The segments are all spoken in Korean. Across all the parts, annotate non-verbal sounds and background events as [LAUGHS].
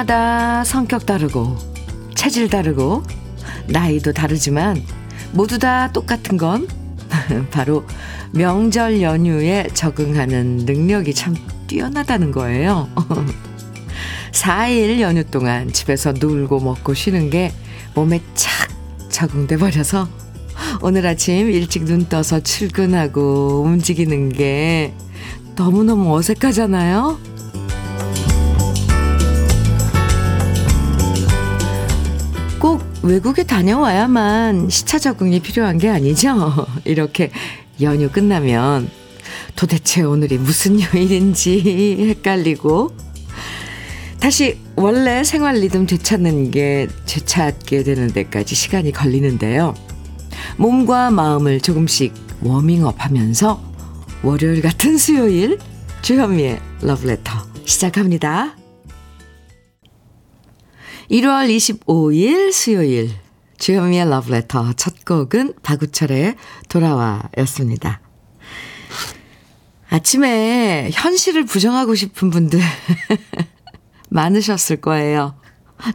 사람마다 성격 다르고 체질 다르고 나이도 다르지만 모두 다 똑같은 건 [LAUGHS] 바로 명절 연휴에 적응하는 능력이 참 뛰어나다는 거예요. [LAUGHS] 4일 연휴 동안 집에서 놀고 먹고 쉬는 게 몸에 착 적응돼 버려서 오늘 아침 일찍 눈 떠서 출근하고 움직이는 게 너무너무 어색하잖아요. 외국에 다녀와야만 시차 적응이 필요한 게 아니죠. [LAUGHS] 이렇게 연휴 끝나면 도대체 오늘이 무슨 요일인지 [LAUGHS] 헷갈리고 다시 원래 생활 리듬 되찾는 게 되찾게 되는 데까지 시간이 걸리는데요. 몸과 마음을 조금씩 워밍업 하면서 월요일 같은 수요일 주현미의 러브레터 시작합니다. 1월 25일 수요일 주현미의 러브레터 첫 곡은 박우철의 돌아와 였습니다. 아침에 현실을 부정하고 싶은 분들 [LAUGHS] 많으셨을 거예요.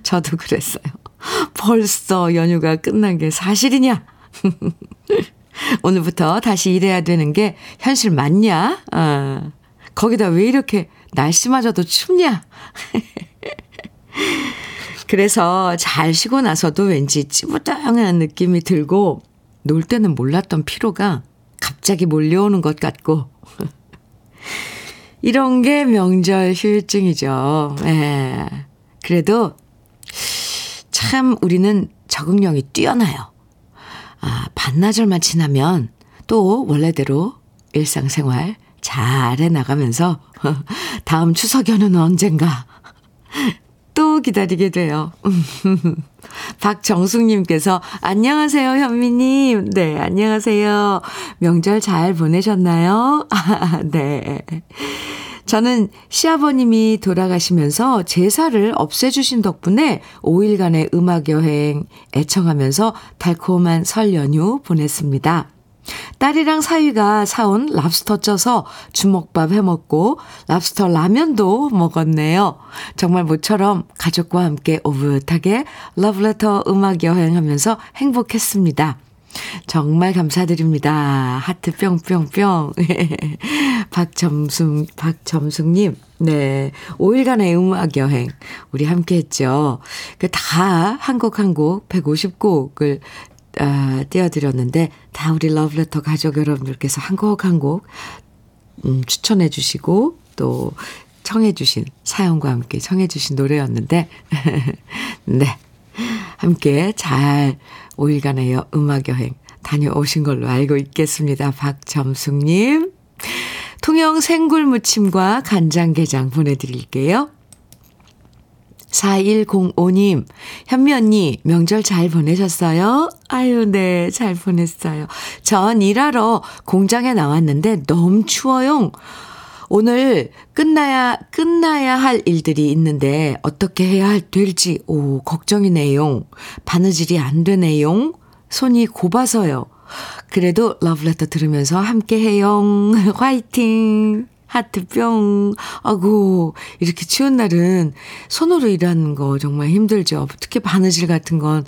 저도 그랬어요. 벌써 연휴가 끝난 게 사실이냐? [LAUGHS] 오늘부터 다시 일해야 되는 게 현실 맞냐? 아, 거기다 왜 이렇게 날씨마저도 춥냐? [LAUGHS] 그래서 잘 쉬고 나서도 왠지 찌부당한 느낌이 들고 놀 때는 몰랐던 피로가 갑자기 몰려오는 것 같고 [LAUGHS] 이런 게 명절 휴일증이죠. 예. 그래도 참 우리는 적응력이 뛰어나요. 아, 반나절만 지나면 또 원래대로 일상생활 잘 해나가면서 [LAUGHS] 다음 추석 연휴는 언젠가 또 기다리게 돼요. [LAUGHS] 박정숙님께서 안녕하세요 현미님. 네 안녕하세요. 명절 잘 보내셨나요? 아, [LAUGHS] 네. 저는 시아버님이 돌아가시면서 제사를 없애주신 덕분에 5일간의 음악여행 애청하면서 달콤한 설 연휴 보냈습니다. 딸이랑 사위가 사온 랍스터 쪄서 주먹밥 해 먹고 랍스터 라면도 먹었네요. 정말 모처럼 가족과 함께 오붓하게 러브레터 음악 여행하면서 행복했습니다. 정말 감사드립니다. 하트 뿅뿅뿅. [LAUGHS] 박점숙, 박점숙님, 네. 5일간의 음악 여행, 우리 함께 했죠. 그 다 한 곡 한 곡 150곡을 아, 띄워드렸는데, 다 우리 러브레터 가족 여러분들께서 한 곡 한 곡, 음, 추천해 주시고, 또 청해 주신, 사연과 함께 청해 주신 노래였는데, [LAUGHS] 네. 함께 잘 5일간의 음악여행 다녀오신 걸로 알고 있겠습니다. 박점숙님. 통영 생굴 무침과 간장게장 보내드릴게요. 4105님, 현미 언니, 명절 잘 보내셨어요? 아유, 네, 잘 보냈어요. 전 일하러 공장에 나왔는데 너무 추워요. 오늘 끝나야, 끝나야 할 일들이 있는데 어떻게 해야 될지, 오, 걱정이네요. 바느질이 안 되네요. 손이 곱아서요. 그래도 러브레터 들으면서 함께 해요. [LAUGHS] 화이팅! 하트 뿅. 아고, 이렇게 추운 날은 손으로 일하는 거 정말 힘들죠. 특히 바느질 같은 건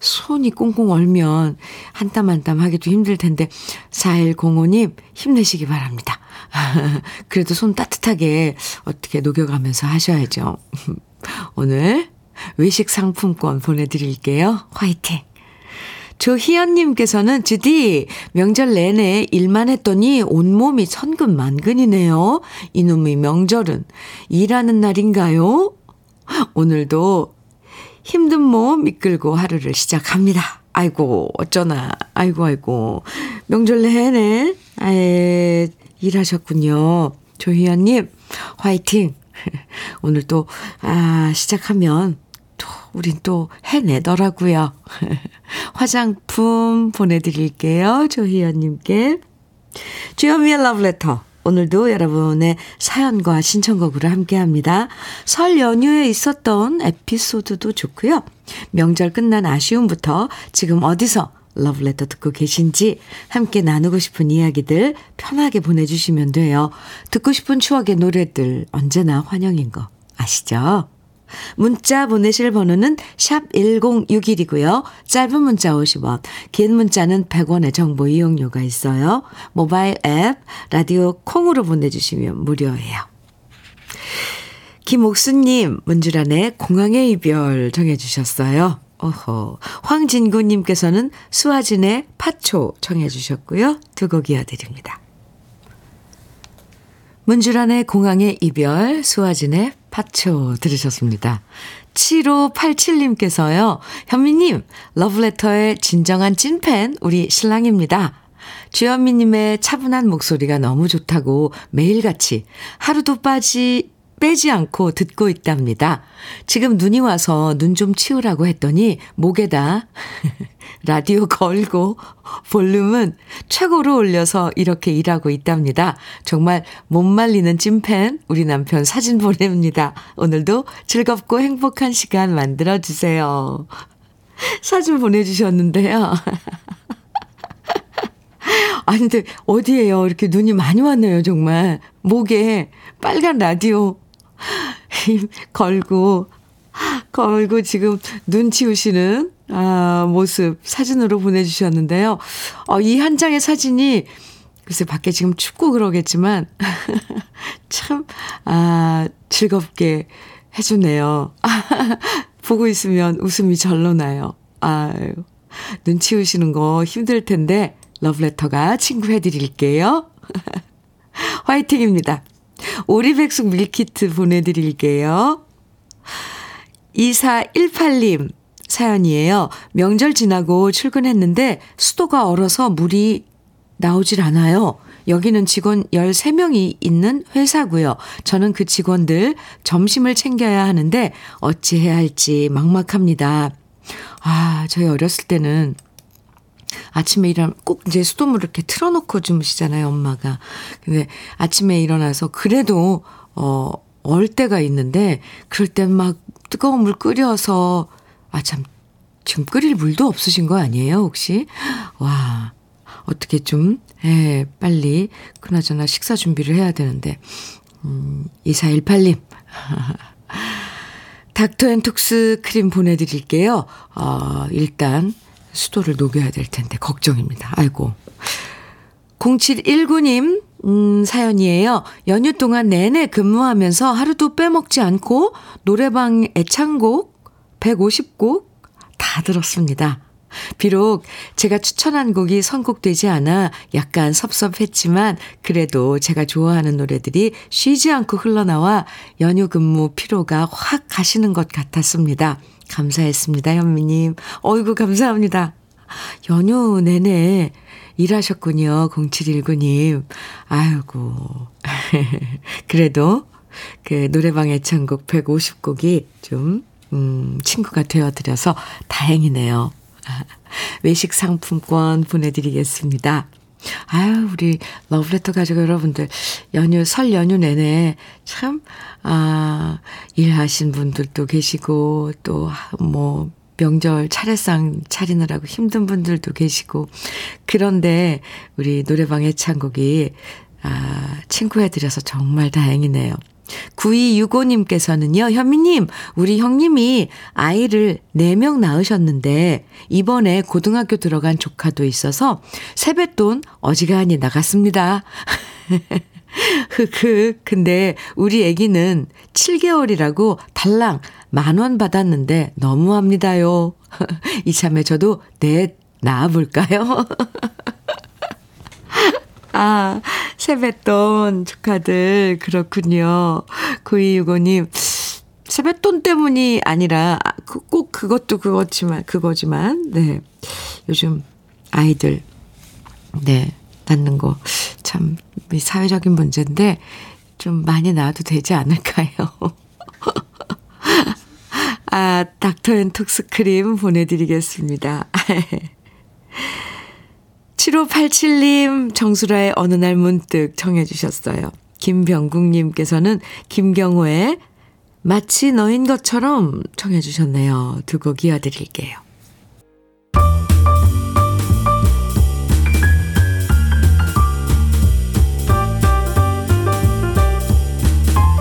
손이 꽁꽁 얼면 한 땀 한 땀 하기도 힘들 텐데, 4105님 힘내시기 바랍니다. [LAUGHS] 그래도 손 따뜻하게 어떻게 녹여가면서 하셔야죠. [LAUGHS] 오늘 외식 상품권 보내드릴게요. 화이팅! 조희연님께서는 주디 명절 내내 일만 했더니 온몸이 천근만근이네요. 이놈의 명절은 일하는 날인가요? 오늘도 힘든 몸 이끌고 하루를 시작합니다. 아이고 어쩌나 아이고 아이고 명절 내내 아예 일하셨군요. 조희연님 화이팅. [LAUGHS] 오늘 또 아 시작하면 또 우린 또 해내더라고요. [LAUGHS] 화장품 보내드릴게요. 조희연님께. 주현미의 러브레터. 오늘도 여러분의 사연과 신청곡으로 함께 합니다. 설 연휴에 있었던 에피소드도 좋고요. 명절 끝난 아쉬움부터 지금 어디서 러브레터 듣고 계신지 함께 나누고 싶은 이야기들 편하게 보내주시면 돼요. 듣고 싶은 추억의 노래들 언제나 환영인 거 아시죠? 문자 보내실 번호는 샵 1061이고요. 짧은 문자 50원, 긴 문자는 100원의 정보 이용료가 있어요. 모바일 앱, 라디오 콩으로 보내주시면 무료예요. 김옥수님, 문주란의 공항의 이별 정해주셨어요. 어허. 황진구님께서는 수아진의 파초 청해 주셨고요. 두 곡 이어드립니다. 문주란의 공항의 이별, 수아진의 파초 들으셨습니다. 7587님께서요. 현미님, 러브레터의 진정한 찐팬 우리 신랑입니다. 주현미님의 차분한 목소리가 너무 좋다고 매일같이 하루도 빠지 빼지 않고 듣고 있답니다. 지금 눈이 와서 눈 좀 치우라고 했더니 목에다 [LAUGHS] 라디오 걸고 볼륨은 최고로 올려서 이렇게 일하고 있답니다. 정말 못 말리는 찐팬 우리 남편 사진 보냅니다. 오늘도 즐겁고 행복한 시간 만들어 주세요. 사진 보내주셨는데요. [LAUGHS] 아니, 근데 어디에요? 이렇게 눈이 많이 왔네요, 정말. 목에 빨간 라디오 [LAUGHS] 걸고, 걸고 지금 눈 치우시는, 아, 모습 사진으로 보내주셨는데요. 어, 이 한 장의 사진이, 글쎄, 밖에 지금 춥고 그러겠지만, [LAUGHS] 참, 아, 즐겁게 해주네요. [LAUGHS] 보고 있으면 웃음이 절로 나요. 아유, 눈 치우시는 거 힘들 텐데, 러브레터가 친구 해드릴게요. 화이팅입니다. 오리백숙 밀키트 보내드릴게요. 2418님 사연이에요. 명절 지나고 출근했는데 수도가 얼어서 물이 나오질 않아요. 여기는 직원 13명이 있는 회사고요. 저는 그 직원들 점심을 챙겨야 하는데 어찌해야 할지 막막합니다. 아, 저희 어렸을 때는 아침에 일어나면 꼭 이제 수돗물 이렇게 틀어놓고 주무시잖아요, 엄마가. 근데 아침에 일어나서 그래도, 어, 얼 때가 있는데, 그럴 땐 막 뜨거운 물 끓여서, 아, 참, 지금 끓일 물도 없으신 거 아니에요, 혹시? 와, 어떻게 좀, 예, 빨리, 그나저나 식사 준비를 해야 되는데, 음, 2418님. [LAUGHS] 닥터 앤 톡스 크림 보내드릴게요. 어, 일단, 수도를 녹여야 될 텐데 걱정입니다. 아이고. 0719님 음, 사연이에요. 연휴 동안 내내 근무하면서 하루도 빼먹지 않고 노래방 애창곡 150곡 다 들었습니다. 비록 제가 추천한 곡이 선곡되지 않아 약간 섭섭했지만 그래도 제가 좋아하는 노래들이 쉬지 않고 흘러나와 연휴 근무 피로가 확 가시는 것 같았습니다. 감사했습니다, 현미님. 어이구, 감사합니다. 연휴 내내 일하셨군요, 0719님. 아이고. [LAUGHS] 그래도 그 노래방 애창곡 150곡이 좀, 음, 친구가 되어드려서 다행이네요. [LAUGHS] 외식 상품권 보내드리겠습니다. 아유, 우리 러브레터 가족 여러분들, 연휴, 설 연휴 내내 참, 아, 일하신 분들도 계시고, 또, 뭐, 명절 차례상 차리느라고 힘든 분들도 계시고, 그런데 우리 노래방 애창곡이, 아, 친구 해드려서 정말 다행이네요. 9265님께서는요, 현미님, 우리 형님이 아이를 4명 낳으셨는데, 이번에 고등학교 들어간 조카도 있어서 세뱃돈 어지간히 나갔습니다. [LAUGHS] 흑흑, 근데 우리 애기는 7개월이라고 달랑 만원 받았는데 너무합니다요. [LAUGHS] 이참에 저도 넷 낳아볼까요? [LAUGHS] 아, 세뱃돈 축하들. 그렇군요. 9265님. 세뱃돈 때문이 아니라, 아, 그, 꼭 그것도 그거지만, 그거지만, 네. 요즘 아이들, 네, 낳는 거, 참, 사회적인 문제인데, 좀 많이 낳아도 되지 않을까요? [LAUGHS] 아, 닥터 앤 톡스크림 보내드리겠습니다. [LAUGHS] 7587님, 정수라의 어느 날 문득 청해 주셨어요. 김병국님께서는 김경호의 마치 너인 것처럼 청해 주셨네요. 두 곡 이어드릴게요.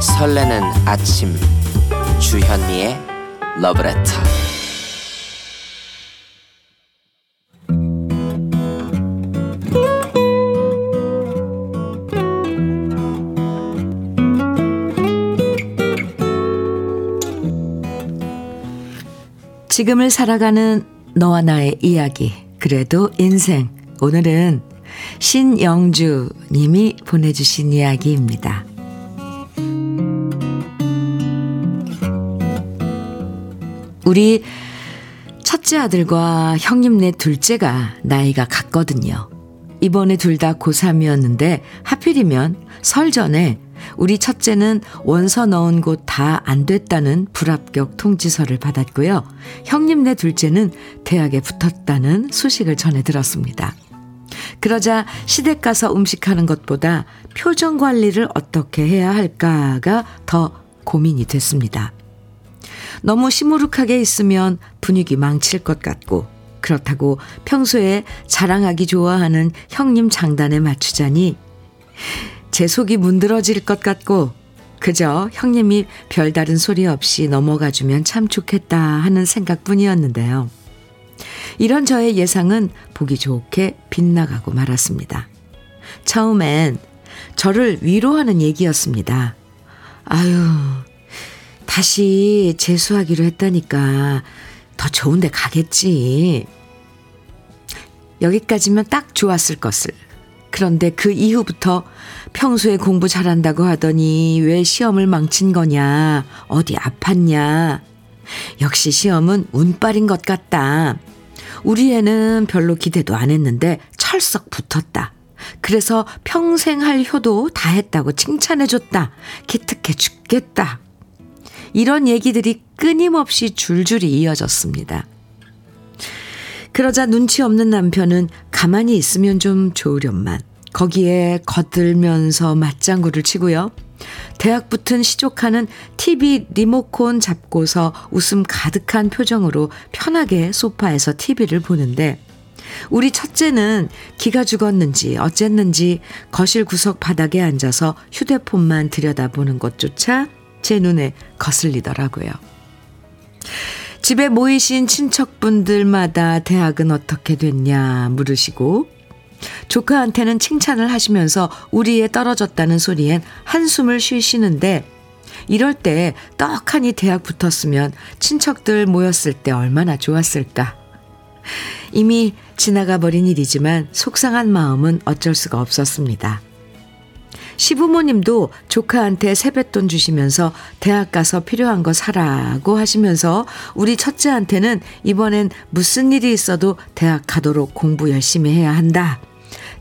설레는 아침 주현미의 러브레터 지금을 살아가는 너와 나의 이야기 그래도 인생 오늘은 신영주 님이 보내주신 이야기입니다. 우리 첫째 아들과 형님네 둘째가 나이가 같거든요. 이번에 둘 다 고3이었는데 하필이면 설 전에 우리 첫째는 원서 넣은 곳 다 안 됐다는 불합격 통지서를 받았고요. 형님네 둘째는 대학에 붙었다는 소식을 전해 들었습니다. 그러자 시댁 가서 음식하는 것보다 표정 관리를 어떻게 해야 할까가 더 고민이 됐습니다. 너무 시무룩하게 있으면 분위기 망칠 것 같고 그렇다고 평소에 자랑하기 좋아하는 형님 장단에 맞추자니 제 속이 문드러질 것 같고 그저 형님이 별다른 소리 없이 넘어가 주면 참 좋겠다 하는 생각뿐이었는데요. 이런 저의 예상은 보기 좋게 빗나가고 말았습니다. 처음엔 저를 위로하는 얘기였습니다. 아유, 다시 재수하기로 했다니까 더 좋은 데 가겠지. 여기까지면 딱 좋았을 것을. 그런데 그 이후부터 평소에 공부 잘한다고 하더니 왜 시험을 망친 거냐, 어디 아팠냐. 역시 시험은 운빨인 것 같다. 우리 애는 별로 기대도 안 했는데 철썩 붙었다. 그래서 평생 할 효도 다 했다고 칭찬해줬다. 기특해 죽겠다. 이런 얘기들이 끊임없이 줄줄이 이어졌습니다. 그러자 눈치 없는 남편은 가만히 있으면 좀 좋으련만 거기에 거들면서 맞장구를 치고요. 대학 붙은 시족하는 TV 리모콘 잡고서 웃음 가득한 표정으로 편하게 소파에서 TV를 보는데 우리 첫째는 기가 죽었는지 어쨌는지 거실 구석 바닥에 앉아서 휴대폰만 들여다보는 것조차 제 눈에 거슬리더라고요. 집에 모이신 친척분들마다 대학은 어떻게 됐냐 물으시고 조카한테는 칭찬을 하시면서 우리에 떨어졌다는 소리엔 한숨을 쉬시는데 이럴 때 떡하니 대학 붙었으면 친척들 모였을 때 얼마나 좋았을까. 이미 지나가 버린 일이지만 속상한 마음은 어쩔 수가 없었습니다. 시부모님도 조카한테 세뱃돈 주시면서 대학 가서 필요한 거 사라고 하시면서 우리 첫째한테는 이번엔 무슨 일이 있어도 대학 가도록 공부 열심히 해야 한다.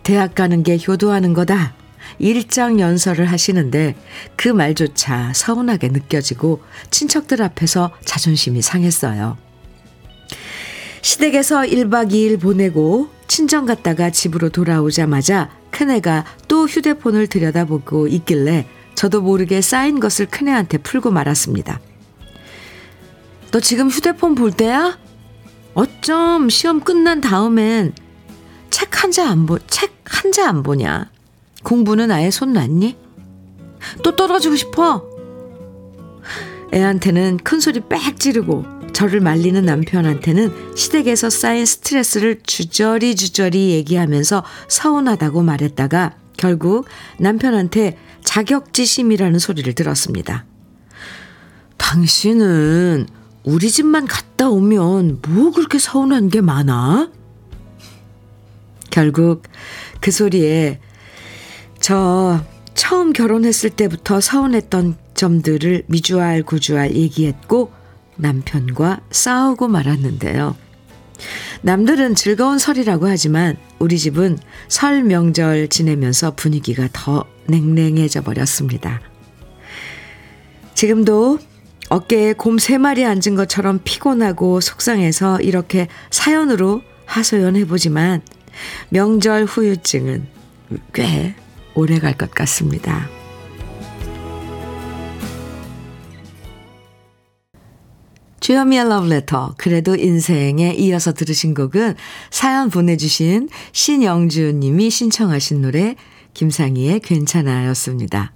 대학 가는 게 효도하는 거다. 일장 연설을 하시는데 그 말조차 서운하게 느껴지고 친척들 앞에서 자존심이 상했어요. 시댁에서 1박 2일 보내고 친정 갔다가 집으로 돌아오자마자 큰애가 또 휴대폰을 들여다보고 있길래 저도 모르게 쌓인 것을 큰애한테 풀고 말았습니다. 너 지금 휴대폰 볼 때야? 어쩜 시험 끝난 다음엔 책 한 자 안 보, 책 한 자 안 보냐? 공부는 아예 손 놨니? 또 떨어지고 싶어? 애한테는 큰 소리 빽 지르고 저를 말리는 남편한테는 시댁에서 쌓인 스트레스를 주저리 주저리 얘기하면서 서운하다고 말했다가 결국 남편한테 자격지심이라는 소리를 들었습니다. 당신은 우리 집만 갔다 오면 뭐 그렇게 서운한 게 많아? 결국 그 소리에 저 처음 결혼했을 때부터 서운했던 점들을 미주알 고주알 얘기했고 남편과 싸우고 말았는데요. 남들은 즐거운 설이라고 하지만 우리 집은 설 명절 지내면서 분위기가 더 냉랭해져 버렸습니다. 지금도 어깨에 곰 세 마리 앉은 것처럼 피곤하고 속상해서 이렇게 사연으로 하소연해보지만 명절 후유증은 꽤 오래 갈 것 같습니다. 주현미의 러브레터 그래도 인생에 이어서 들으신 곡은 사연 보내주신 신영주 님이 신청하신 노래 김상희의 괜찮아였습니다.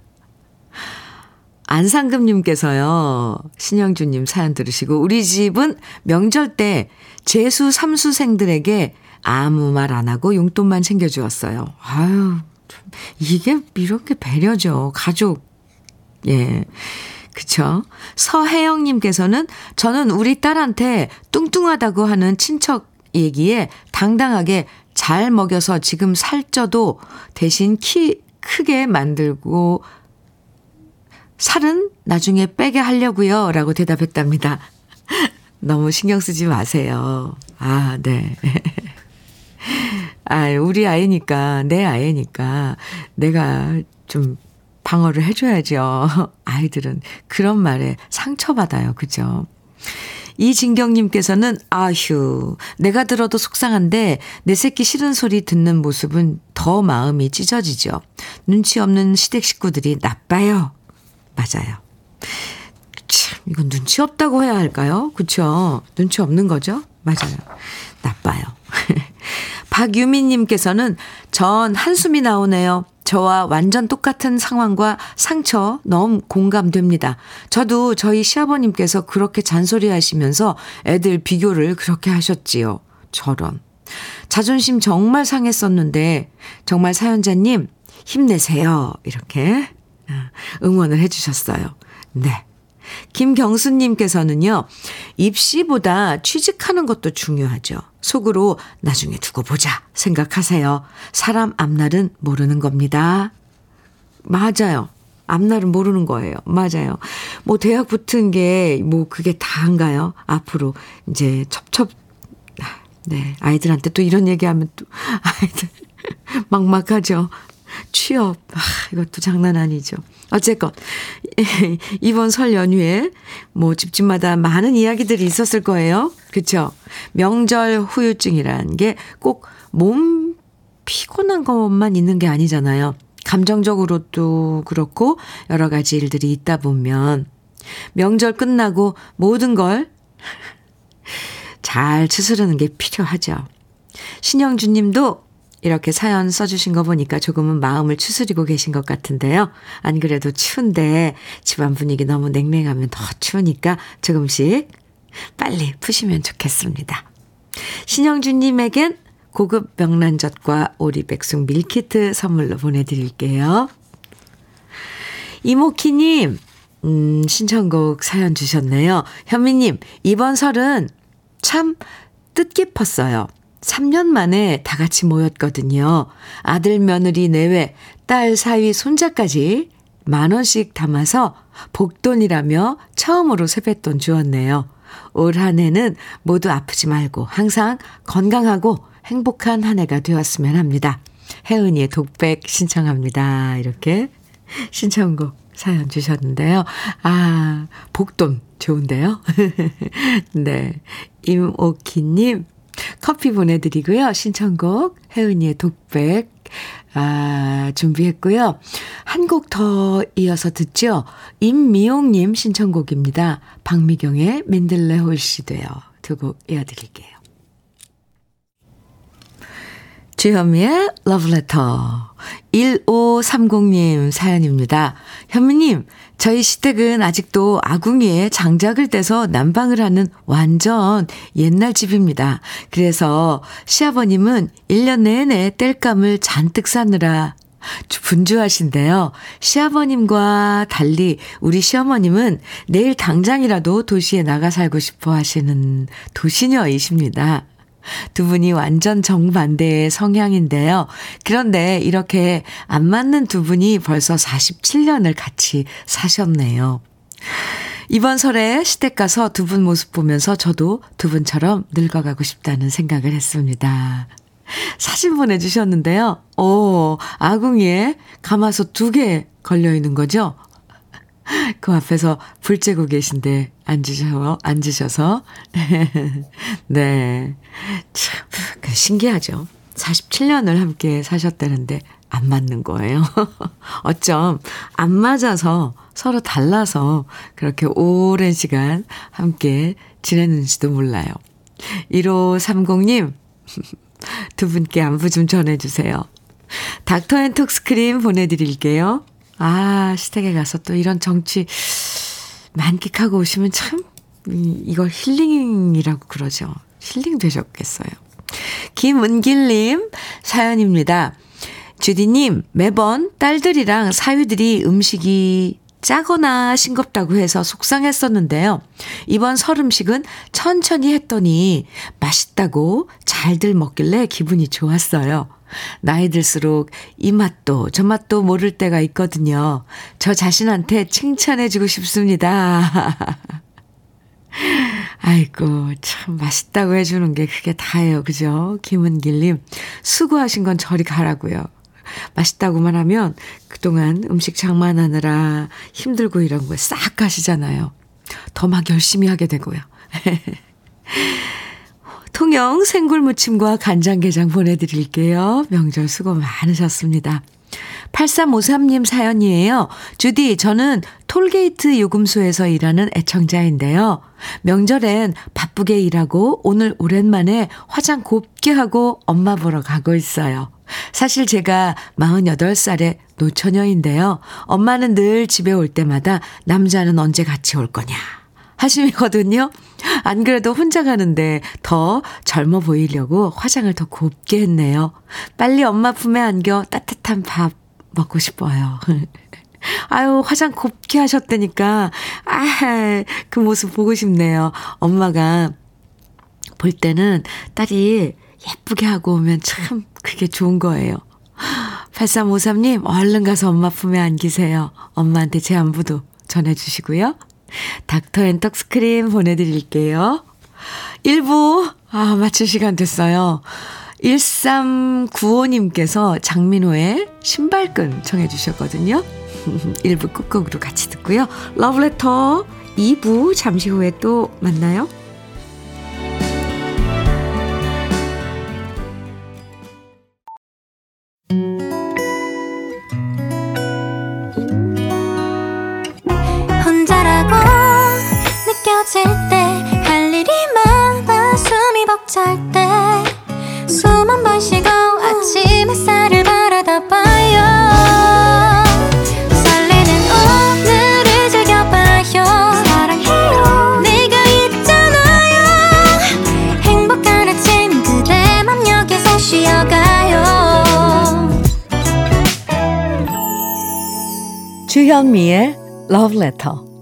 안상금님께서요, 신영주님 사연 들으시고, 우리 집은 명절 때 재수 삼수생들에게 아무 말 안 하고 용돈만 챙겨주었어요. 아유, 이게 이렇게 배려죠. 가족. 예. 그쵸? 서혜영님께서는 저는 우리 딸한테 뚱뚱하다고 하는 친척 얘기에 당당하게 잘 먹여서 지금 살쪄도 대신 키 크게 만들고 살은 나중에 빼게 하려고요. 라고 대답했답니다. [LAUGHS] 너무 신경 쓰지 마세요. 아, 네. [LAUGHS] 아, 우리 아이니까, 내 아이니까 내가 좀 방어를 해줘야죠. [LAUGHS] 아이들은 그런 말에 상처받아요. 그죠? 이진경님께서는, 아휴, 내가 들어도 속상한데, 내 새끼 싫은 소리 듣는 모습은 더 마음이 찢어지죠. 눈치 없는 시댁 식구들이 나빠요. 맞아요. 참, 이건 눈치 없다고 해야 할까요? 그쵸? 눈치 없는 거죠? 맞아요. 나빠요. [LAUGHS] 박유민님께서는 전 한숨이 나오네요. 저와 완전 똑같은 상황과 상처 너무 공감됩니다. 저도 저희 시아버님께서 그렇게 잔소리 하시면서 애들 비교를 그렇게 하셨지요. 저런. 자존심 정말 상했었는데, 정말 사연자님, 힘내세요. 이렇게 아, 응원을 해주셨어요. 네. 김경수님께서는요, 입시보다 취직하는 것도 중요하죠. 속으로 나중에 두고 보자 생각하세요. 사람 앞날은 모르는 겁니다. 맞아요. 앞날은 모르는 거예요. 맞아요. 뭐 대학 붙은 게 뭐 그게 다인가요? 앞으로 이제 첩첩 네, 아이들한테 또 이런 얘기하면 또 아이들 [LAUGHS] 막막하죠. 취업. 아, 이것도 장난 아니죠. 어쨌건 [LAUGHS] 이번 설 연휴에 뭐 집집마다 많은 이야기들이 있었을 거예요. 그렇죠? 명절 후유증이라는 게 꼭 몸 피곤한 것만 있는 게 아니잖아요. 감정적으로도 그렇고 여러 가지 일들이 있다 보면 명절 끝나고 모든 걸 [LAUGHS] 잘 추스르는 게 필요하죠. 신영주 님도 이렇게 사연 써주신 거 보니까 조금은 마음을 추스리고 계신 것 같은데요. 안 그래도 추운데 집안 분위기 너무 냉랭하면 더 추우니까 조금씩 빨리 푸시면 좋겠습니다. 신영주님에겐 고급 명란젓과 오리백숙 밀키트 선물로 보내드릴게요. 이모키님, 음, 신청곡 사연 주셨네요. 현미님, 이번 설은 참 뜻깊었어요. 3년 만에 다 같이 모였거든요. 아들 며느리 내외, 딸 사위 손자까지 만 원씩 담아서 복돈이라며 처음으로 세뱃돈 주었네요. 올 한 해는 모두 아프지 말고 항상 건강하고 행복한 한 해가 되었으면 합니다. 혜은이의 독백 신청합니다. 이렇게 신청곡 사연 주셨는데요. 아, 복돈 좋은데요? [LAUGHS] 네. 임오키님, 커피 보내드리고요. 신청곡 혜은이의 독백 아, 준비했고요. 한 곡 더 이어서 듣죠. 임미용님 신청곡입니다. 박미경의 민들레 홀씨 되어 두곡 이어드릴게요. 주현미의 러브레터 1530님 사연입니다. 현미님, 저희 시댁은 아직도 아궁이에 장작을 떼서 난방을 하는 완전 옛날 집입니다. 그래서 시아버님은 1년 내내 땔감을 잔뜩 싸느라 분주하신데요. 시아버님과 달리 우리 시어머님은 내일 당장이라도 도시에 나가 살고 싶어 하시는 도시녀이십니다. 두 분이 완전 정반대의 성향인데요. 그런데 이렇게 안 맞는 두 분이 벌써 47년을 같이 사셨네요. 이번 설에 시댁 가서 두 분 모습 보면서 저도 두 분처럼 늙어가고 싶다는 생각을 했습니다. 사진 보내주셨는데요. 오, 아궁이에 가마솥 두 개 걸려있는 거죠? 그 앞에서 불 쬐고 계신데 앉으셔, 앉으셔서. [LAUGHS] 네. 참, 그 신기하죠. 47년을 함께 사셨다는데 안 맞는 거예요. [LAUGHS] 어쩜 안 맞아서 서로 달라서 그렇게 오랜 시간 함께 지냈는지도 몰라요. 1530님, [LAUGHS] 두 분께 안부 좀 전해주세요. 닥터 앤 톡스크림 보내드릴게요. 아, 시댁에 가서 또 이런 정취 만끽하고 오시면 참, 이거 힐링이라고 그러죠. 힐링 되셨겠어요. 김은길님 사연입니다. 주디님, 매번 딸들이랑 사위들이 음식이 짜거나 싱겁다고 해서 속상했었는데요. 이번 설 음식은 천천히 했더니 맛있다고 잘들 먹길래 기분이 좋았어요. 나이 들수록 이 맛도 저 맛도 모를 때가 있거든요. 저 자신한테 칭찬해주고 싶습니다. [LAUGHS] 아이고, 참 맛있다고 해주는 게 그게 다예요. 그죠? 김은길님. 수고하신 건 저리 가라고요. 맛있다고만 하면 그동안 음식 장만하느라 힘들고 이런 거 싹 가시잖아요. 더 막 열심히 하게 되고요. [LAUGHS] 통영 생굴무침과 간장게장 보내드릴게요. 명절 수고 많으셨습니다. 8353님 사연이에요. 주디, 저는 톨게이트 요금소에서 일하는 애청자인데요. 명절엔 바쁘게 일하고 오늘 오랜만에 화장 곱게 하고 엄마 보러 가고 있어요. 사실 제가 48살의 노처녀인데요. 엄마는 늘 집에 올 때마다 남자는 언제 같이 올 거냐 하시거든요. 안 그래도 혼자 가는데 더 젊어 보이려고 화장을 더 곱게 했네요. 빨리 엄마 품에 안겨 따뜻한 밥 먹고 싶어요. [LAUGHS] 아유, 화장 곱게 하셨다니까. 아, 그 모습 보고 싶네요. 엄마가 볼 때는 딸이 예쁘게 하고 오면 참 그게 좋은 거예요. 8353님, 얼른 가서 엄마 품에 안기세요. 엄마한테 제 안부도 전해주시고요. 닥터 앤떡 스크림 보내드릴게요. 1부, 아, 마칠 시간 됐어요. 1395님께서 장민호의 신발끈 청해주셨거든요. [LAUGHS] 1부 끝곡으로 같이 듣고요. 러브레터 2부 잠시 후에 또 만나요. 느껴질 때 할 일이 많아 숨이 벅찰 때. 숨 한 번 쉬고 아침 햇살을 바라다 봐요. 주현미의 Letter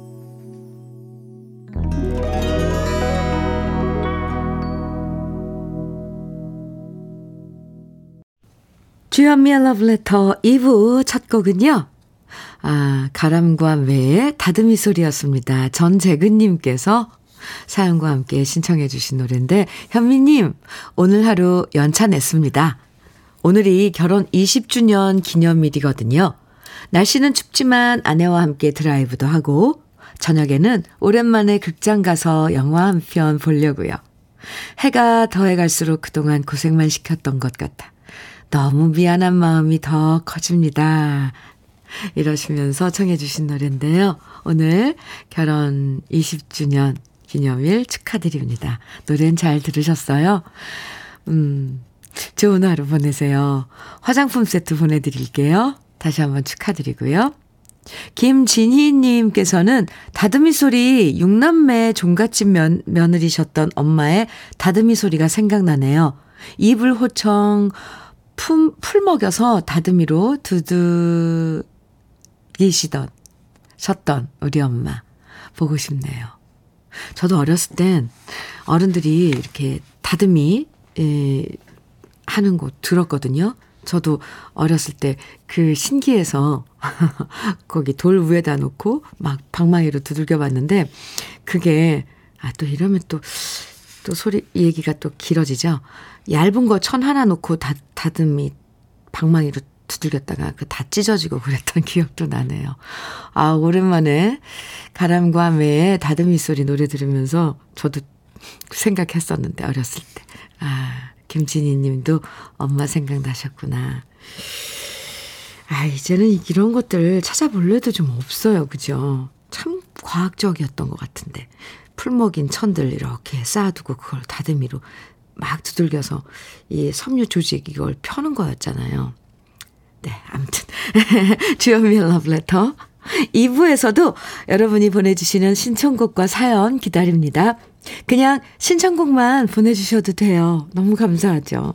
주현미의 러브레터 2부 첫 곡은요. 아, 가람과 매의 다듬이 소리였습니다. 전재근님께서 사연과 함께 신청해 주신 노래인데, 현미님, 오늘 하루 연차 냈습니다. 오늘이 결혼 20주년 기념일이거든요. 날씨는 춥지만 아내와 함께 드라이브도 하고, 저녁에는 오랜만에 극장 가서 영화 한 편 보려고요. 해가 더해갈수록 그동안 고생만 시켰던 것 같아. 너무 미안한 마음이 더 커집니다. 이러시면서 청해주신 노래인데요. 오늘 결혼 20주년 기념일 축하드립니다. 노래는 잘 들으셨어요? 음, 좋은 하루 보내세요. 화장품 세트 보내드릴게요. 다시 한번 축하드리고요. 김진희님께서는 다듬이 소리 육남매 종갓집 면, 며느리셨던 엄마의 다듬이 소리가 생각나네요. 이불 호청 품, 풀 먹여서 다듬이로 두드리시던, 셨던 우리 엄마. 보고 싶네요. 저도 어렸을 땐 어른들이 이렇게 다듬이, 에, 하는 곳 들었거든요. 저도 어렸을 때 그 신기해서 [LAUGHS] 거기 돌 위에다 놓고 막 방망이로 두들겨 봤는데 그게, 아, 또 이러면 또, 또 소리, 얘기가 또 길어지죠. 얇은 거 천 하나 놓고 다, 다듬이 방망이로 두들겼다가 그 다 찢어지고 그랬던 [LAUGHS] 기억도 나네요. 아, 오랜만에 가람과 매의 다듬이 소리 노래 들으면서 저도 생각했었는데, 어렸을 때. 아, 김진희 님도 엄마 생각나셨구나. 아, 이제는 이런 것들 찾아볼 래도 좀 없어요. 그죠? 참 과학적이었던 것 같은데. 풀 먹인 천들 이렇게 쌓아두고 그걸 다듬이로 막 두들겨서 이 섬유 조직 이걸 펴는 거였잖아요. 네, 아무튼 [LAUGHS] 주현미의 러브레터. 2부에서도 여러분이 보내주시는 신청곡과 사연 기다립니다. 그냥 신청곡만 보내주셔도 돼요. 너무 감사하죠.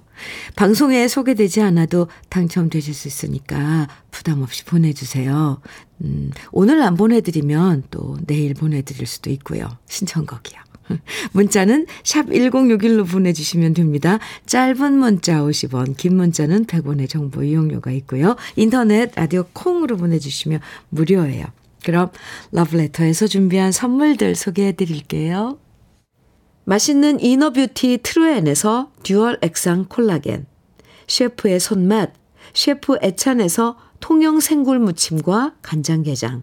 방송에 소개되지 않아도 당첨되실 수 있으니까 부담 없이 보내주세요. 음, 오늘 안 보내드리면 또 내일 보내드릴 수도 있고요. 신청곡이요. [LAUGHS] 문자는 샵 1061로 보내주시면 됩니다. 짧은 문자 50원, 긴 문자는 100원의 정보 이용료가 있고요. 인터넷 라디오 콩으로 보내주시면 무료예요. 그럼 러브레터에서 준비한 선물들 소개해 드릴게요. 맛있는 inner beauty 트루엔에서 dual 액상 콜라겐, 셰프의 손맛, 셰프 애찬에서 통영 생굴 무침과 간장게장,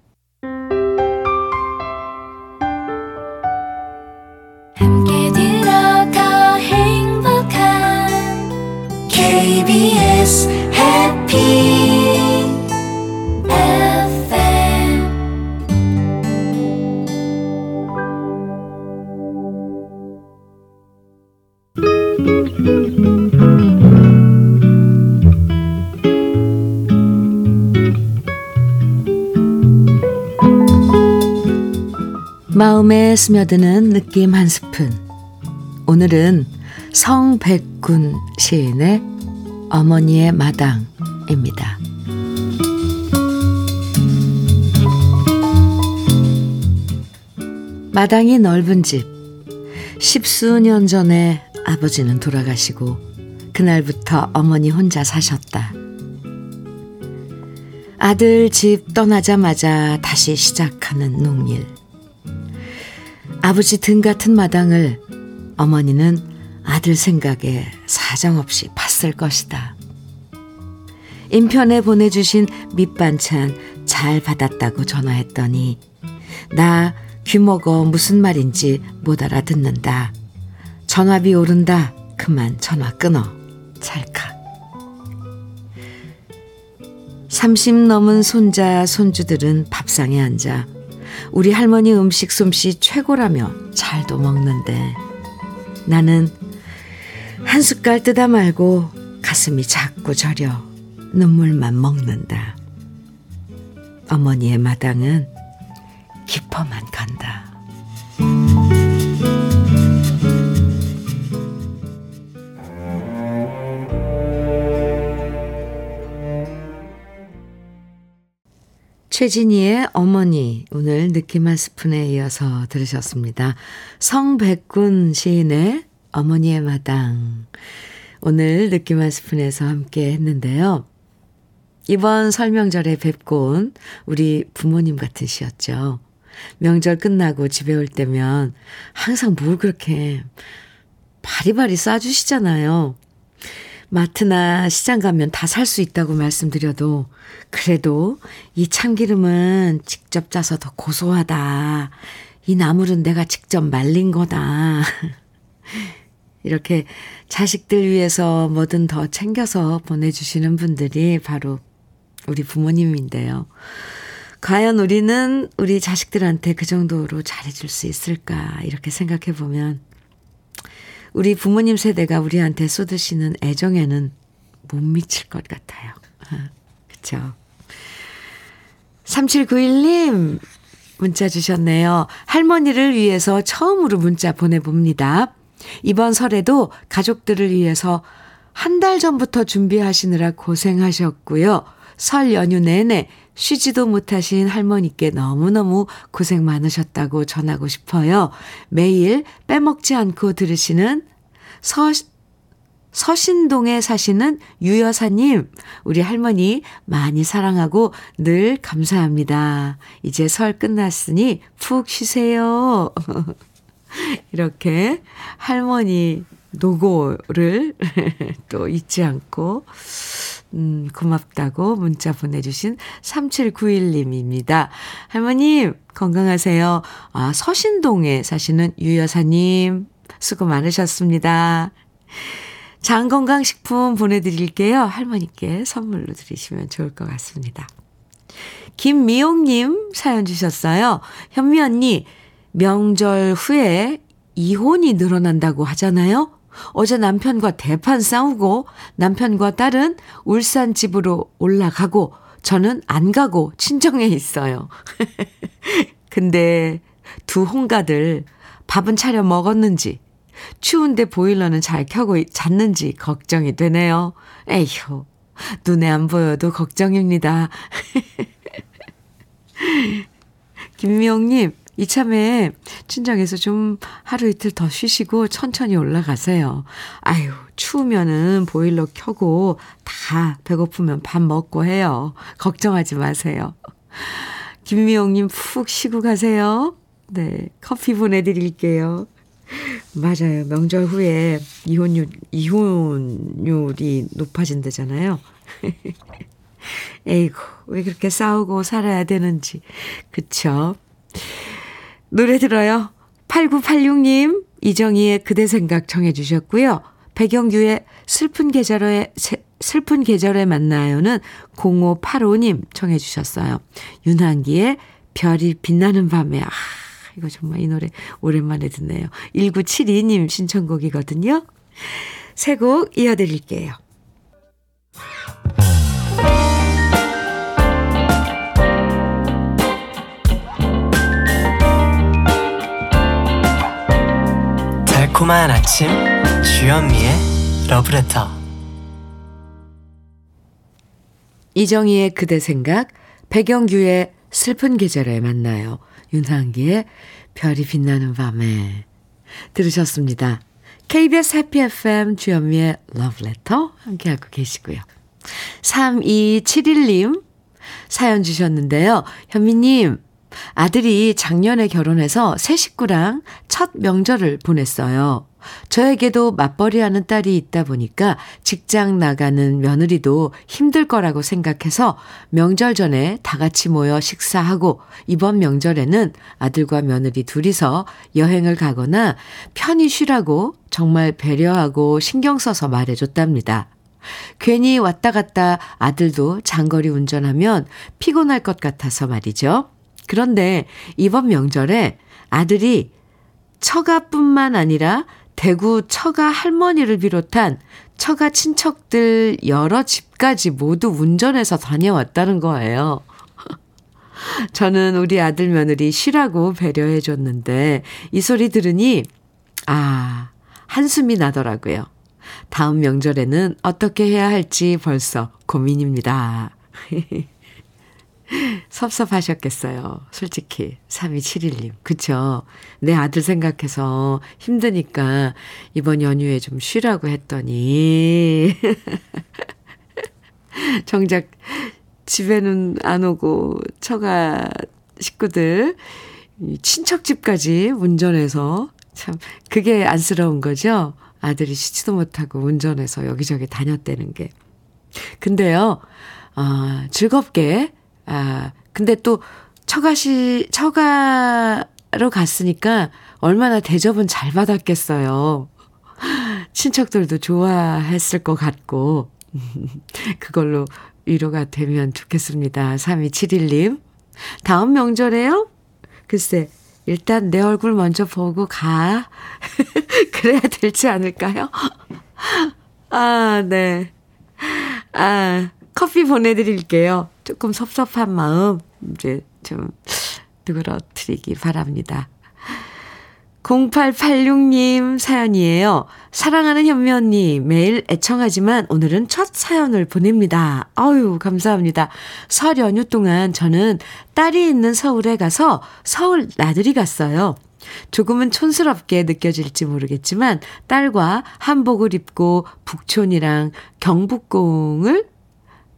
KBS 해피 마음에 스며드는 느낌 한 스푼. 오늘은 성백군 시인의 어머니의 마당입니다. 마당이 넓은 집. 십수년 전에 아버지는 돌아가시고 그날부터 어머니 혼자 사셨다. 아들 집 떠나자마자 다시 시작하는 농일. 아버지 등 같은 마당을 어머니는 아들 생각에 사정없이 팠을 것이다. 인편에 보내주신 밑반찬 잘 받았다고 전화했더니 나 귀먹어 무슨 말인지 못 알아듣는다. 전화비 오른다. 그만 전화 끊어. 찰칵. 30 넘은 손자, 손주들은 밥상에 앉아 우리 할머니 음식 솜씨 최고라며 잘도 먹는데 나는 한 숟갈 뜯어 말고 가슴이 자꾸 저려 눈물만 먹는다. 어머니의 마당은 깊어만 간다. 최진희의 어머니 오늘 느낌 한 스푼에 이어서 들으셨습니다. 성백군 시인의 어머니의 마당 오늘 느낌 한 스푼에서 함께 했는데요. 이번 설명절에 뵙고 온 우리 부모님 같은 시였죠. 명절 끝나고 집에 올 때면 항상 뭘 그렇게 바리바리 싸주시잖아요. 마트나 시장 가면 다 살 수 있다고 말씀드려도 그래도 이 참기름은 직접 짜서 더 고소하다. 이 나물은 내가 직접 말린 거다. [LAUGHS] 이렇게 자식들 위해서 뭐든 더 챙겨서 보내주시는 분들이 바로 우리 부모님인데요. 과연 우리는 우리 자식들한테 그 정도로 잘해줄 수 있을까? 이렇게 생각해 보면, 우리 부모님 세대가 우리한테 쏟으시는 애정에는 못 미칠 것 같아요. 아, 그쵸? 3791님, 문자 주셨네요. 할머니를 위해서 처음으로 문자 보내봅니다. 이번 설에도 가족들을 위해서 한 달 전부터 준비하시느라 고생하셨고요. 설 연휴 내내 쉬지도 못하신 할머니께 너무너무 고생 많으셨다고 전하고 싶어요. 매일 빼먹지 않고 들으시는 서, 서신동에 사시는 유 여사님, 우리 할머니 많이 사랑하고 늘 감사합니다. 이제 설 끝났으니 푹 쉬세요. [LAUGHS] [LAUGHS] 이렇게 할머니 노고를 [LAUGHS] 또 잊지 않고, 음, 고맙다고 문자 보내주신 3791님입니다. 할머님, 건강하세요. 아, 서신동에 사시는 유 여사님, 수고 많으셨습니다. 장건강식품 보내드릴게요. 할머니께 선물로 드리시면 좋을 것 같습니다. 김미용님 사연 주셨어요. 현미 언니, 명절 후에 이혼이 늘어난다고 하잖아요. 어제 남편과 대판 싸우고 남편과 딸은 울산 집으로 올라가고 저는 안 가고 친정에 있어요. [LAUGHS] 근데 두 홍가들 밥은 차려 먹었는지 추운데 보일러는 잘 켜고 잤는지 걱정이 되네요. 에휴, 눈에 안 보여도 걱정입니다. [LAUGHS] 김미영님, 이참에 친정에서 좀 하루 이틀 더 쉬시고 천천히 올라가세요. 아유, 추우면은 보일러 켜고 다 배고프면 밥 먹고 해요. 걱정하지 마세요. 김미영님 푹 쉬고 가세요. 네, 커피 보내드릴게요. 맞아요. 명절 후에 이혼율, 이혼율이 높아진다잖아요. [LAUGHS] 에이구, 왜 그렇게 싸우고 살아야 되는지. 그쵸? 노래 들어요. 8986님, 이정희의 그대 생각 청해 주셨고요. 배경규의 슬픈 계절에, 슬픈 계절에 만나요는 0585님 청해 주셨어요. 윤한기의 별이 빛나는 밤에, 아, 이거 정말 이 노래 오랜만에 듣네요. 1972님 신청곡이거든요. 새곡 이어드릴게요. 달콤한 아침 주현미의 러브레터 이정희의 그대 생각 배경규의 슬픈 계절에 만나요. 윤상기의 별이 빛나는 밤에 들으셨습니다. KBS 해피 FM 주현미의 러브레터 함께하고 계시고요. 3271님 사연 주셨는데요. 현미님, 아들이 작년에 결혼해서 새 식구랑 첫 명절을 보냈어요. 저에게도 맞벌이하는 딸이 있다 보니까 직장 나가는 며느리도 힘들 거라고 생각해서 명절 전에 다 같이 모여 식사하고 이번 명절에는 아들과 며느리 둘이서 여행을 가거나 편히 쉬라고 정말 배려하고 신경 써서 말해줬답니다. 괜히 왔다 갔다 아들도 장거리 운전하면 피곤할 것 같아서 말이죠. 그런데 이번 명절에 아들이 처가뿐만 아니라 대구 처가 할머니를 비롯한 처가 친척들 여러 집까지 모두 운전해서 다녀왔다는 거예요. [LAUGHS] 저는 우리 아들 며느리 쉬라고 배려해 줬는데 이 소리 들으니 아, 한숨이 나더라고요. 다음 명절에는 어떻게 해야 할지 벌써 고민입니다. [LAUGHS] 섭섭하셨겠어요. 솔직히. 3271님. 그쵸? 내 아들 생각해서 힘드니까 이번 연휴에 좀 쉬라고 했더니. [LAUGHS] 정작 집에는 안 오고 처가 식구들 친척집까지 운전해서 참 그게 안쓰러운 거죠. 아들이 쉬지도 못하고 운전해서 여기저기 다녔다는 게. 근데요, 아, 즐겁게 아, 근데 또 처가시, 처가로 갔으니까 얼마나 대접은 잘 받았겠어요. [LAUGHS] 친척들도 좋아했을 것 같고, [LAUGHS] 그걸로 위로가 되면 좋겠습니다. 3271님. 다음 명절에요? 글쎄, 일단 내 얼굴 먼저 보고 가. [LAUGHS] 그래야 되지 않을까요? 아, 네. 아, 커피 보내드릴게요. 조금 섭섭한 마음, 이제 좀, 누그러뜨리기 바랍니다. 0886님 사연이에요. 사랑하는 현미 언니, 매일 애청하지만 오늘은 첫 사연을 보냅니다. 아유, 감사합니다. 설 연휴 동안 저는 딸이 있는 서울에 가서 서울 나들이 갔어요. 조금은 촌스럽게 느껴질지 모르겠지만 딸과 한복을 입고 북촌이랑 경북공을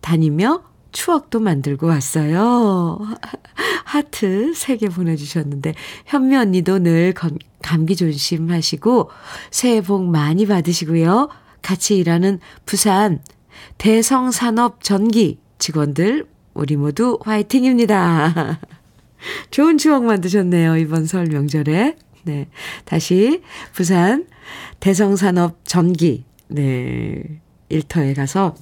다니며 추억도 만들고 왔어요. [LAUGHS] 하트 3개 보내주셨는데, 현미 언니도 늘 건, 감기 조심하시고, 새해 복 많이 받으시고요. 같이 일하는 부산 대성산업 전기 직원들, 우리 모두 화이팅입니다. [LAUGHS] 좋은 추억 만드셨네요. 이번 설 명절에. 네. 다시 부산 대성산업 전기, 네. 일터에 가서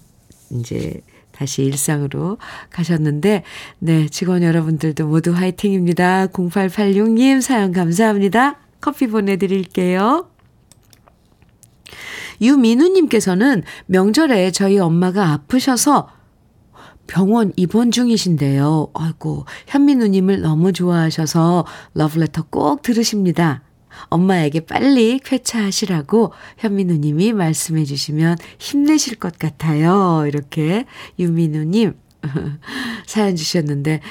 이제 다시 일상으로 가셨는데, 네, 직원 여러분들도 모두 화이팅입니다. 0886님 사연 감사합니다. 커피 보내드릴게요. 유민우님께서는 명절에 저희 엄마가 아프셔서 병원 입원 중이신데요. 아이고, 현민우님을 너무 좋아하셔서 러브레터 꼭 들으십니다. 엄마에게 빨리 쾌차하시라고 현민우님이 말씀해 주시면 힘내실 것 같아요. 이렇게 유민우님 [LAUGHS] 사연 주셨는데,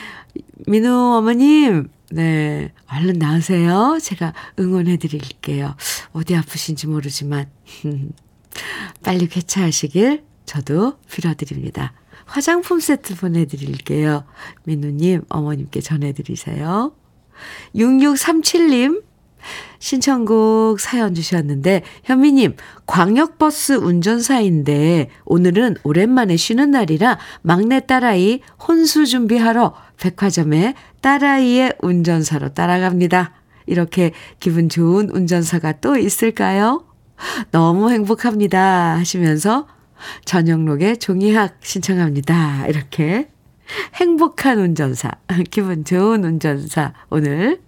민우 어머님, 네, 얼른 나으세요. 제가 응원해 드릴게요. 어디 아프신지 모르지만, [LAUGHS] 빨리 쾌차하시길 저도 빌어드립니다. 화장품 세트 보내드릴게요. 민우님, 어머님께 전해드리세요. 6637님, 신청곡 사연 주셨는데, 현미님, 광역버스 운전사인데, 오늘은 오랜만에 쉬는 날이라 막내 딸아이 혼수 준비하러 백화점에 딸아이의 운전사로 따라갑니다. 이렇게 기분 좋은 운전사가 또 있을까요? 너무 행복합니다. 하시면서 전영록의 종이학 신청합니다. 이렇게 행복한 운전사, 기분 좋은 운전사 오늘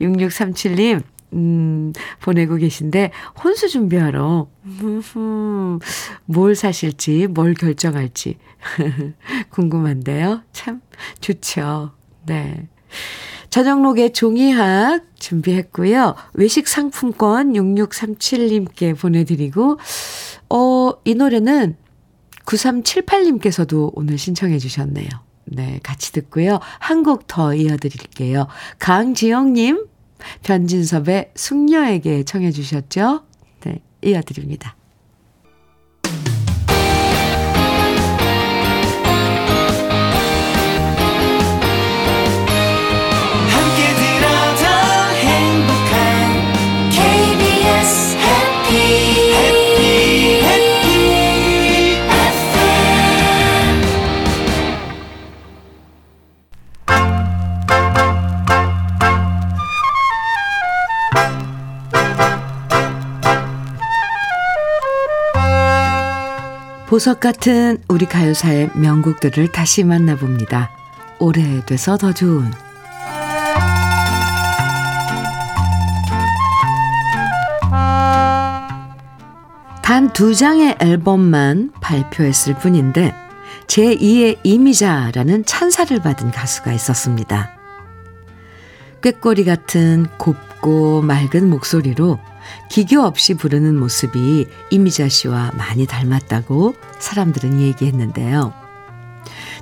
6637님 음, 보내고 계신데, 혼수 준비하러, [LAUGHS] 뭘 사실지, 뭘 결정할지, [LAUGHS] 궁금한데요. 참, 좋죠. 네. 저녁록의 종이학 준비했고요. 외식 상품권 6637님께 보내드리고, 어, 이 노래는 9378님께서도 오늘 신청해 주셨네요. 네, 같이 듣고요. 한 곡 더 이어드릴게요. 강지영님, 변진섭의 숙녀에게 청해 주셨죠? 네, 이어드립니다. 보석 같은 우리 가요사의 명곡들을 다시 만나봅니다. 오래돼서 더 좋은 단 두 장의 앨범만 발표했을 뿐인데 제2의 이미자라는 찬사를 받은 가수가 있었습니다. 꾀꼬리 같은 곱고 맑은 목소리로 기교 없이 부르는 모습이 이미자 씨와 많이 닮았다고 사람들은 얘기했는데요.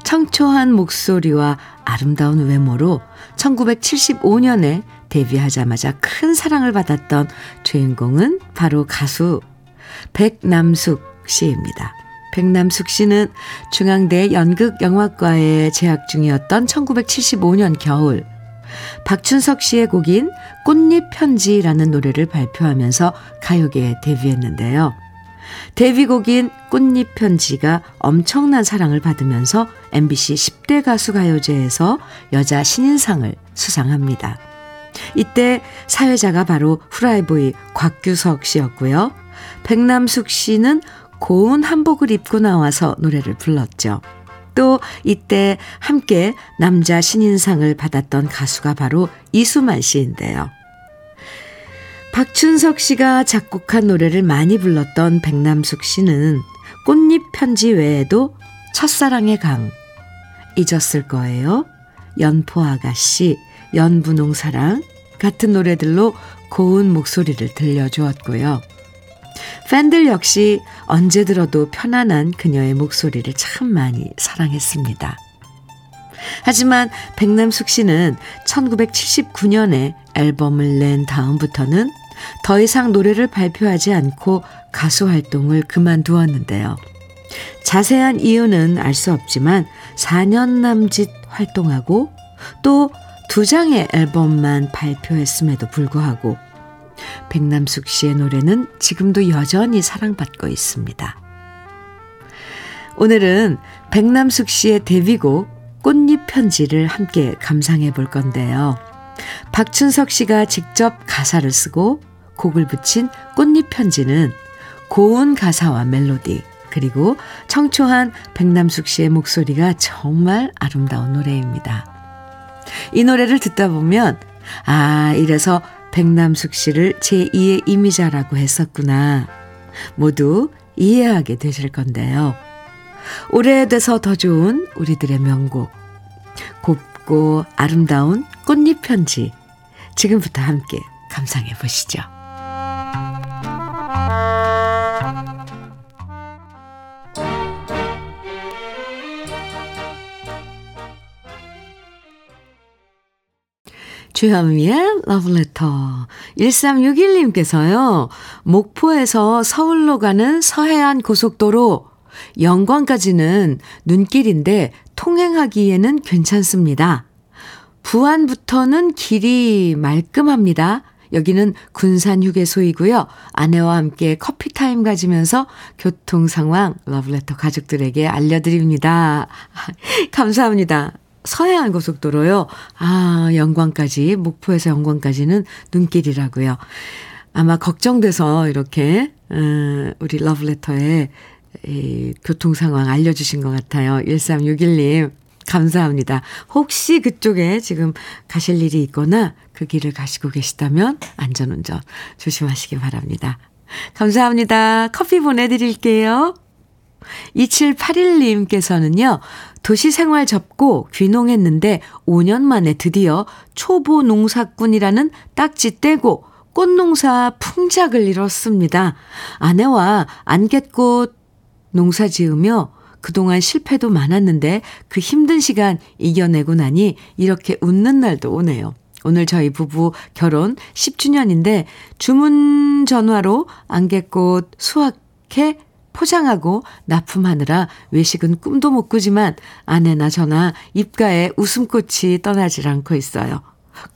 청초한 목소리와 아름다운 외모로 1975년에 데뷔하자마자 큰 사랑을 받았던 주인공은 바로 가수 백남숙 씨입니다. 백남숙 씨는 중앙대 연극영화과에 재학 중이었던 1975년 겨울 박춘석 씨의 곡인 꽃잎 편지라는 노래를 발표하면서 가요계에 데뷔했는데요. 데뷔곡인 꽃잎 편지가 엄청난 사랑을 받으면서 MBC 10대 가수 가요제에서 여자 신인상을 수상합니다. 이때 사회자가 바로 후라이보이 곽규석 씨였고요. 백남숙 씨는 고운 한복을 입고 나와서 노래를 불렀죠. 또 이때 함께 남자 신인상을 받았던 가수가 바로 이수만 씨인데요. 박춘석 씨가 작곡한 노래를 많이 불렀던 백남숙 씨는 꽃잎 편지 외에도 첫사랑의 강 잊었을 거예요. 연포 아가씨, 연분홍 사랑 같은 노래들로 고운 목소리를 들려주었고요. 팬들 역시 언제 들어도 편안한 그녀의 목소리를 참 많이 사랑했습니다. 하지만 백남숙 씨는 1979년에 앨범을 낸 다음부터는 더 이상 노래를 발표하지 않고 가수 활동을 그만두었는데요. 자세한 이유는 알 수 없지만 4년 남짓 활동하고 또 두 장의 앨범만 발표했음에도 불구하고 백남숙 씨의 노래는 지금도 여전히 사랑받고 있습니다. 오늘은 백남숙 씨의 데뷔곡 꽃잎 편지를 함께 감상해 볼 건데요. 박춘석 씨가 직접 가사를 쓰고 곡을 붙인 꽃잎 편지는 고운 가사와 멜로디 그리고 청초한 백남숙 씨의 목소리가 정말 아름다운 노래입니다. 이 노래를 듣다 보면 아 이래서 백남숙 씨를 제2의 이미자라고 했었구나. 모두 이해하게 되실 건데요. 오래돼서 더 좋은 우리들의 명곡. 곱고 아름다운 꽃잎 편지. 지금부터 함께 감상해 보시죠. 주현미의 러브레터. 1361님께서요, 목포에서 서울로 가는 서해안 고속도로 영광까지는 눈길인데 통행하기에는 괜찮습니다. 부안부터는 길이 말끔합니다. 여기는 군산 휴게소이고요. 아내와 함께 커피 타임 가지면서 교통 상황 러브레터 가족들에게 알려드립니다. [LAUGHS] 감사합니다. 서해안 고속도로요. 아, 영광까지, 목포에서 영광까지는 눈길이라고요. 아마 걱정돼서 이렇게, 음, 우리 러브레터에 이 교통 상황 알려주신 것 같아요. 1361님. 감사합니다. 혹시 그쪽에 지금 가실 일이 있거나 그 길을 가시고 계시다면 안전운전 조심하시기 바랍니다. 감사합니다. 커피 보내드릴게요. 2781님께서는요, 도시 생활 접고 귀농했는데 5년 만에 드디어 초보 농사꾼이라는 딱지 떼고 꽃농사 풍작을 이뤘습니다. 아내와 안갯꽃 농사 지으며 그동안 실패도 많았는데 그 힘든 시간 이겨내고 나니 이렇게 웃는 날도 오네요. 오늘 저희 부부 결혼 10주년인데 주문 전화로 안갯꽃 수확해 포장하고 납품하느라 외식은 꿈도 못 꾸지만 아내나 저나 입가에 웃음꽃이 떠나질 않고 있어요.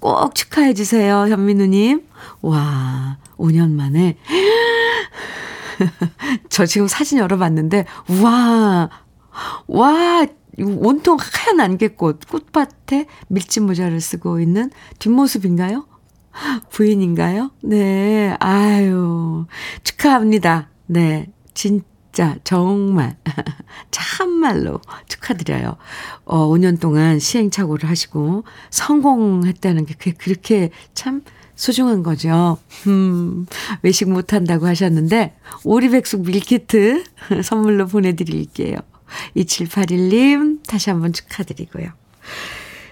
꼭 축하해 주세요, 현민우님. 와, 5년 만에. [LAUGHS] 저 지금 사진 열어봤는데, 와, 와, 온통 하얀 안개꽃, 꽃밭에 밀짚 모자를 쓰고 있는 뒷모습인가요? 부인인가요? 네, 아유, 축하합니다. 네, 진짜, 정말, [LAUGHS] 참말로 축하드려요. 어, 5년 동안 시행착오를 하시고 성공했다는 게 그렇게 참 소중한 거죠. 음, 외식 못 한다고 하셨는데, 오리백숙 밀키트 [LAUGHS] 선물로 보내드릴게요. 2781님, 다시 한번 축하드리고요.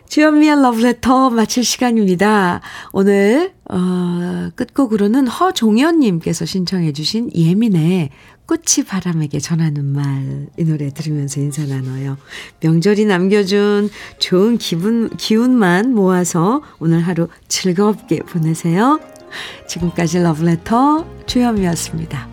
주연미의 러브레터 마칠 시간입니다. 오늘, 어, 끝곡으로는 허종현님께서 신청해 주신 예민의 꽃이 바람에게 전하는 말, 이 노래 들으면서 인사 나눠요. 명절이 남겨준 좋은 기분, 기운만 모아서 오늘 하루 즐겁게 보내세요. 지금까지 러브레터 주현미였습니다.